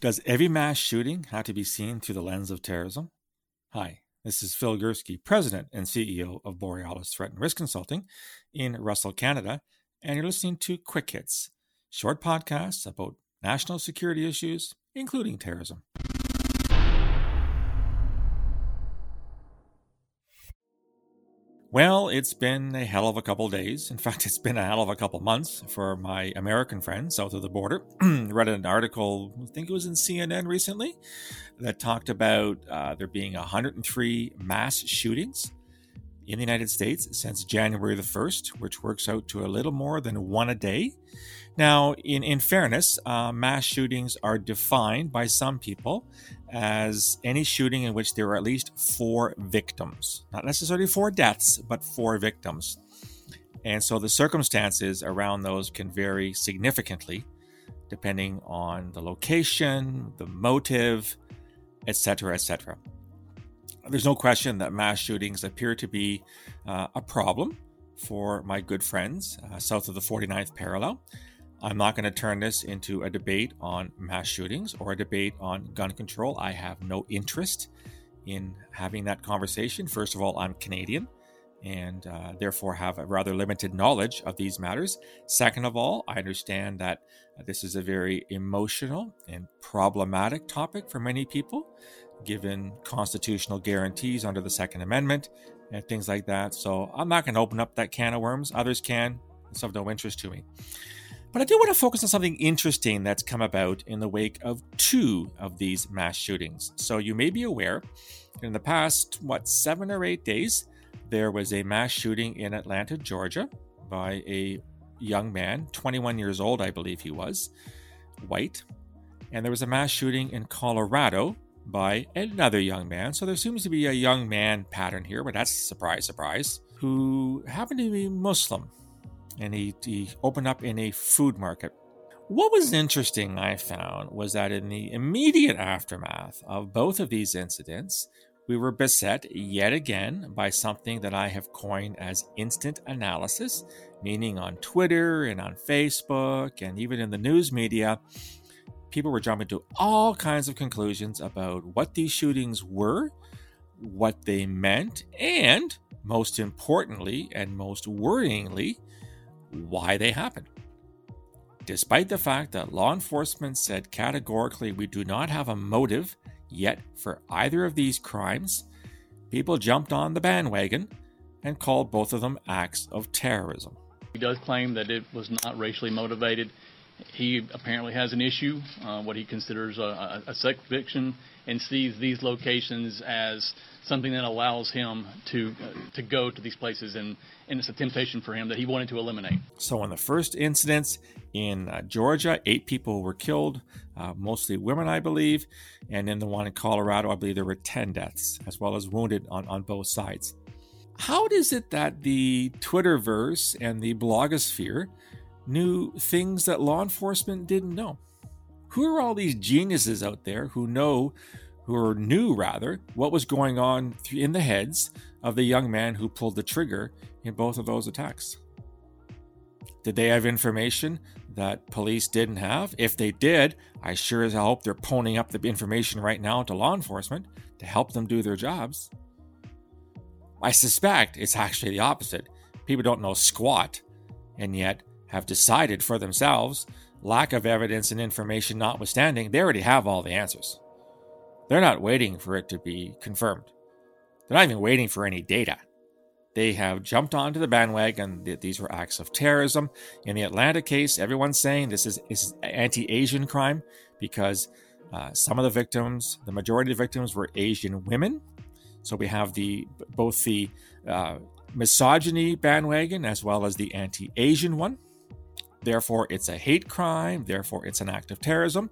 Does every mass shooting have to be seen through the lens of terrorism? Hi, this is Phil Gurski, President and CEO of Borealis Threat and Risk Consulting in Russell, Canada, and you're listening to Quick Hits, short podcasts about national security issues, including terrorism. Well, it's been a hell of a couple days. In fact, it's been a hell of a couple months for my American friends south of the border. Read an article, I think it was in CNN recently, that talked about uh, there being 103 mass shootings in the United States since January the 1st, which works out to a little more than one a day. Now, in, in fairness, uh, mass shootings are defined by some people as any shooting in which there are at least four victims. Not necessarily four deaths, but four victims. And so the circumstances around those can vary significantly depending on the location, the motive, etc., etc. There's no question that mass shootings appear to be uh, a problem for my good friends uh, south of the 49th parallel. I'm not going to turn this into a debate on mass shootings or a debate on gun control. I have no interest in having that conversation. First of all, I'm Canadian and uh, therefore have a rather limited knowledge of these matters. Second of all, I understand that this is a very emotional and problematic topic for many people, given constitutional guarantees under the Second Amendment and things like that. So I'm not going to open up that can of worms. Others can. It's of no interest to me. But I do want to focus on something interesting that's come about in the wake of two of these mass shootings. So you may be aware, in the past, what, seven or eight days, there was a mass shooting in Atlanta, Georgia, by a young man, 21 years old, I believe he was, white. And there was a mass shooting in Colorado by another young man. So there seems to be a young man pattern here, but that's surprise, surprise, who happened to be Muslim and he, he opened up in a food market. What was interesting, I found, was that in the immediate aftermath of both of these incidents, we were beset yet again by something that I have coined as instant analysis, meaning on Twitter and on Facebook and even in the news media, people were jumping to all kinds of conclusions about what these shootings were, what they meant, and most importantly and most worryingly, why they happened. Despite the fact that law enforcement said categorically we do not have a motive yet for either of these crimes, people jumped on the bandwagon and called both of them acts of terrorism. He does claim that it was not racially motivated. He apparently has an issue, uh, what he considers a, a, a sex addiction, and sees these locations as something that allows him to uh, to go to these places and and it's a temptation for him that he wanted to eliminate. So in the first incidents in uh, Georgia, eight people were killed, uh, mostly women, I believe, and in the one in Colorado, I believe there were ten deaths as well as wounded on on both sides. How is it that the Twitterverse and the blogosphere knew things that law enforcement didn't know? Who are all these geniuses out there who know who knew rather what was going on in the heads of the young man who pulled the trigger in both of those attacks. Did they have information that police didn't have? If they did, I sure as hell hope they're ponying up the information right now to law enforcement to help them do their jobs. I suspect it's actually the opposite. People don't know squat and yet have decided for themselves, lack of evidence and information notwithstanding, they already have all the answers. They're not waiting for it to be confirmed. They're not even waiting for any data. They have jumped onto the bandwagon that these were acts of terrorism. In the Atlanta case, everyone's saying this is, is anti-Asian crime because uh, some of the victims, the majority of the victims, were Asian women. So we have the both the uh, misogyny bandwagon as well as the anti-Asian one. Therefore, it's a hate crime. Therefore, it's an act of terrorism.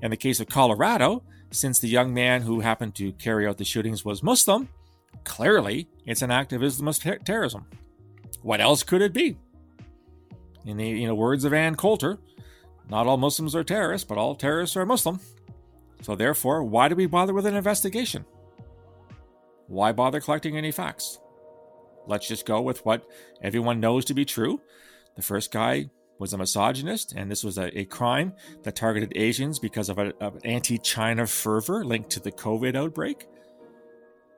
In the case of Colorado, since the young man who happened to carry out the shootings was Muslim, clearly it's an act of Islamist terrorism. What else could it be? In the you know, words of Ann Coulter, not all Muslims are terrorists, but all terrorists are Muslim. So therefore, why do we bother with an investigation? Why bother collecting any facts? Let's just go with what everyone knows to be true. The first guy was a misogynist, and this was a, a crime that targeted Asians because of, a, of an anti China fervor linked to the COVID outbreak.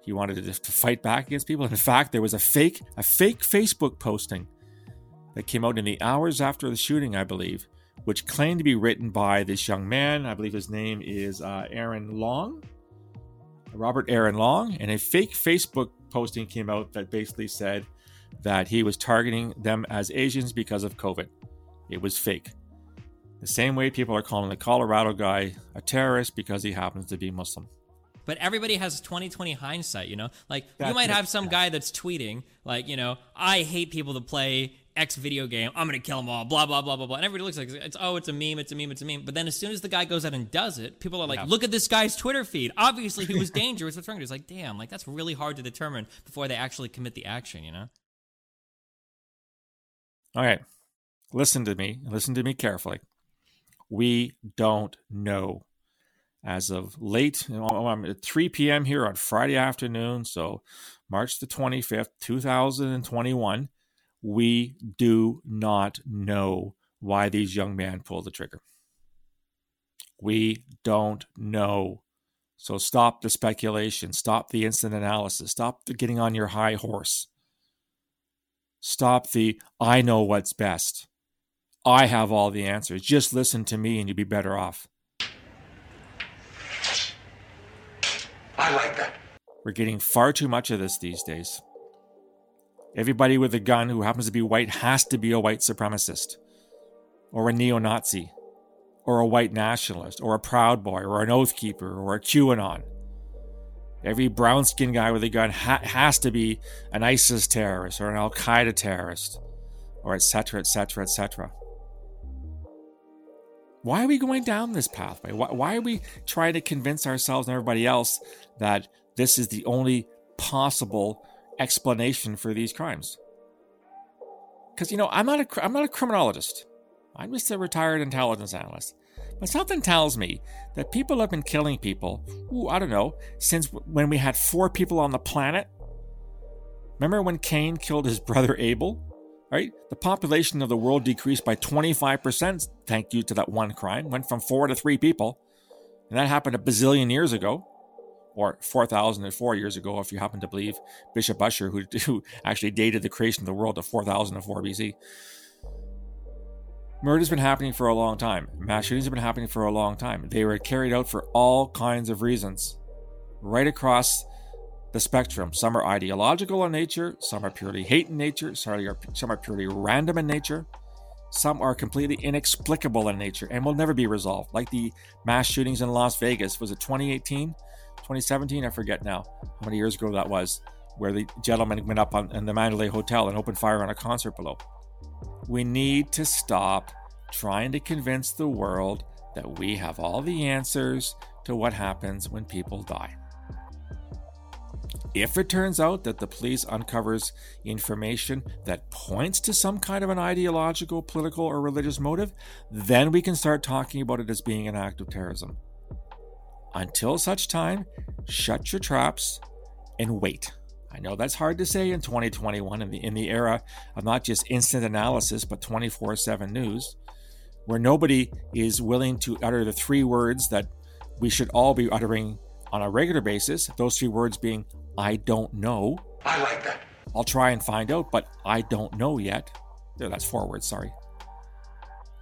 He wanted to, to fight back against people. In fact, there was a fake, a fake Facebook posting that came out in the hours after the shooting, I believe, which claimed to be written by this young man. I believe his name is uh, Aaron Long, Robert Aaron Long, and a fake Facebook posting came out that basically said that he was targeting them as Asians because of COVID. It was fake. The same way people are calling the Colorado guy a terrorist because he happens to be Muslim. But everybody has 2020 hindsight, you know? Like, that's you might have some guy that's tweeting, like, you know, I hate people that play X video game. I'm going to kill them all, blah, blah, blah, blah, blah. And everybody looks like it's, oh, it's a meme, it's a meme, it's a meme. But then as soon as the guy goes out and does it, people are like, yeah. look at this guy's Twitter feed. Obviously, he was dangerous. What's wrong? It's like, damn, like, that's really hard to determine before they actually commit the action, you know? All right listen to me, listen to me carefully. We don't know. As of late, I'm at 3 p.m. here on Friday afternoon, so March the 25th, 2021, we do not know why these young men pulled the trigger. We don't know. So stop the speculation, stop the instant analysis, stop the getting on your high horse. Stop the I know what's best. I have all the answers. Just listen to me and you'll be better off. I like that. We're getting far too much of this these days. Everybody with a gun who happens to be white has to be a white supremacist, or a neo Nazi, or a white nationalist, or a Proud Boy, or an Oath Keeper, or a QAnon. Every brown skinned guy with a gun ha- has to be an ISIS terrorist, or an Al Qaeda terrorist, or etc., etc., etc. Why are we going down this pathway? Why, why are we trying to convince ourselves and everybody else that this is the only possible explanation for these crimes? Because you know, I'm not a I'm not a criminologist. I'm just a retired intelligence analyst. But something tells me that people have been killing people. Ooh, I don't know since when we had four people on the planet. Remember when Cain killed his brother Abel? Right? The population of the world decreased by 25% thank you to that one crime, went from four to three people. And that happened a bazillion years ago, or 4,004 years ago, if you happen to believe Bishop Ussher, who, who actually dated the creation of the world to 4004 BC. Murder's been happening for a long time. Mass shootings have been happening for a long time. They were carried out for all kinds of reasons, right across the spectrum. Some are ideological in nature, some are purely hate in nature, some are, some are purely random in nature, some are completely inexplicable in nature and will never be resolved. Like the mass shootings in Las Vegas, was it 2018, 2017? I forget now how many years ago that was, where the gentleman went up on, in the Mandalay Hotel and opened fire on a concert below. We need to stop trying to convince the world that we have all the answers to what happens when people die. If it turns out that the police uncovers information that points to some kind of an ideological, political, or religious motive, then we can start talking about it as being an act of terrorism. Until such time, shut your traps and wait. I know that's hard to say in 2021 in the, in the era of not just instant analysis but 24 7 news, where nobody is willing to utter the three words that we should all be uttering on a regular basis, those three words being I don't know. I like that. I'll try and find out, but I don't know yet. There, that's forward, sorry.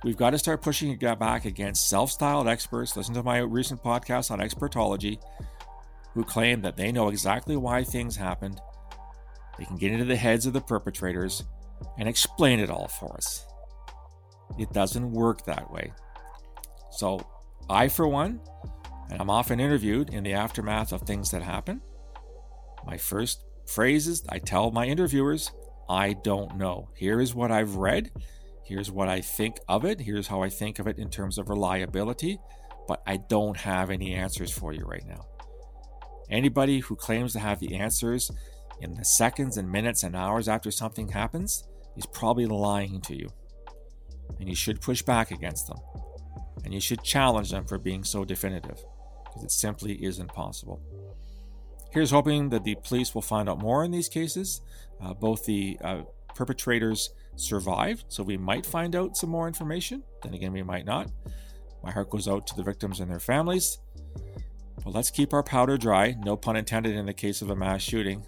We've got to start pushing it back against self styled experts. Listen to my recent podcast on expertology, who claim that they know exactly why things happened. They can get into the heads of the perpetrators and explain it all for us. It doesn't work that way. So, I, for one, and I'm often interviewed in the aftermath of things that happen, my first phrases I tell my interviewers, I don't know. Here is what I've read. Here's what I think of it. Here's how I think of it in terms of reliability. But I don't have any answers for you right now. Anybody who claims to have the answers in the seconds and minutes and hours after something happens is probably lying to you. And you should push back against them. And you should challenge them for being so definitive, because it simply isn't possible. Here's hoping that the police will find out more in these cases, uh, both the uh, perpetrators survived, so we might find out some more information. Then again, we might not. My heart goes out to the victims and their families. But let's keep our powder dry, no pun intended in the case of a mass shooting,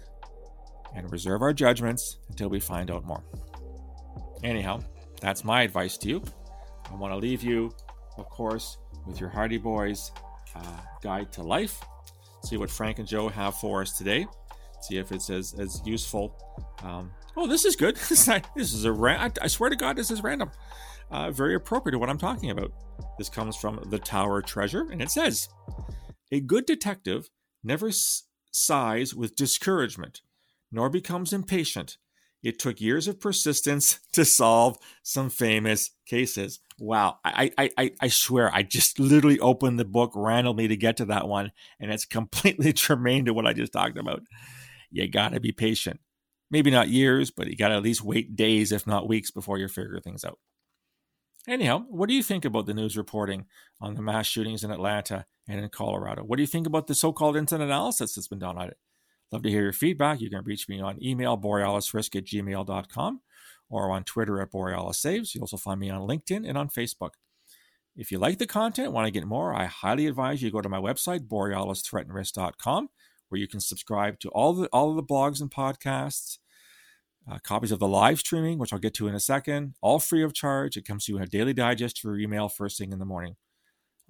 and reserve our judgments until we find out more. Anyhow, that's my advice to you. I want to leave you, of course, with your Hardy Boys uh, Guide to Life. See what Frank and Joe have for us today. See if it's as, as useful. Um, oh, this is good. this is a ran- I swear to God, this is random. Uh, very appropriate to what I'm talking about. This comes from The Tower Treasure, and it says A good detective never s- sighs with discouragement, nor becomes impatient. It took years of persistence to solve some famous cases. Wow. I, I, I, I swear, I just literally opened the book randomly to get to that one, and it's completely germane to what I just talked about. You got to be patient. Maybe not years, but you got to at least wait days, if not weeks, before you figure things out. Anyhow, what do you think about the news reporting on the mass shootings in Atlanta and in Colorado? What do you think about the so called instant analysis that's been done on it? Love to hear your feedback. You can reach me on email, borealisrisk at gmail.com, or on Twitter at borealissaves. You'll also find me on LinkedIn and on Facebook. If you like the content, want to get more, I highly advise you go to my website, borealisthreatandrisk.com, where you can subscribe to all the all of the blogs and podcasts, uh, copies of the live streaming, which I'll get to in a second, all free of charge. It comes to you in a daily digest your email first thing in the morning.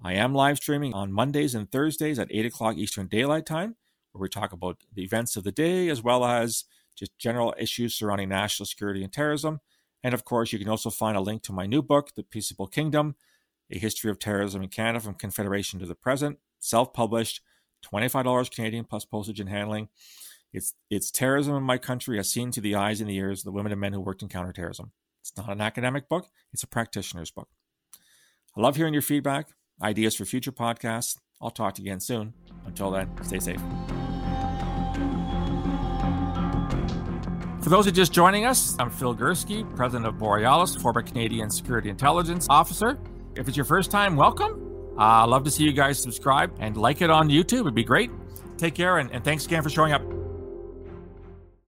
I am live streaming on Mondays and Thursdays at 8 o'clock Eastern Daylight Time, where we talk about the events of the day as well as just general issues surrounding national security and terrorism. And of course, you can also find a link to my new book, The Peaceable Kingdom A History of Terrorism in Canada from Confederation to the Present, self published, $25 Canadian plus postage and handling. It's it's terrorism in my country as seen to the eyes and the ears of the women and men who worked in counterterrorism. It's not an academic book, it's a practitioner's book. I love hearing your feedback, ideas for future podcasts. I'll talk to you again soon. Until then, stay safe. For those who are just joining us, I'm Phil Gurski, president of Borealis, former Canadian Security Intelligence Officer. If it's your first time, welcome. Uh, love to see you guys subscribe and like it on YouTube. It'd be great. Take care, and, and thanks again for showing up.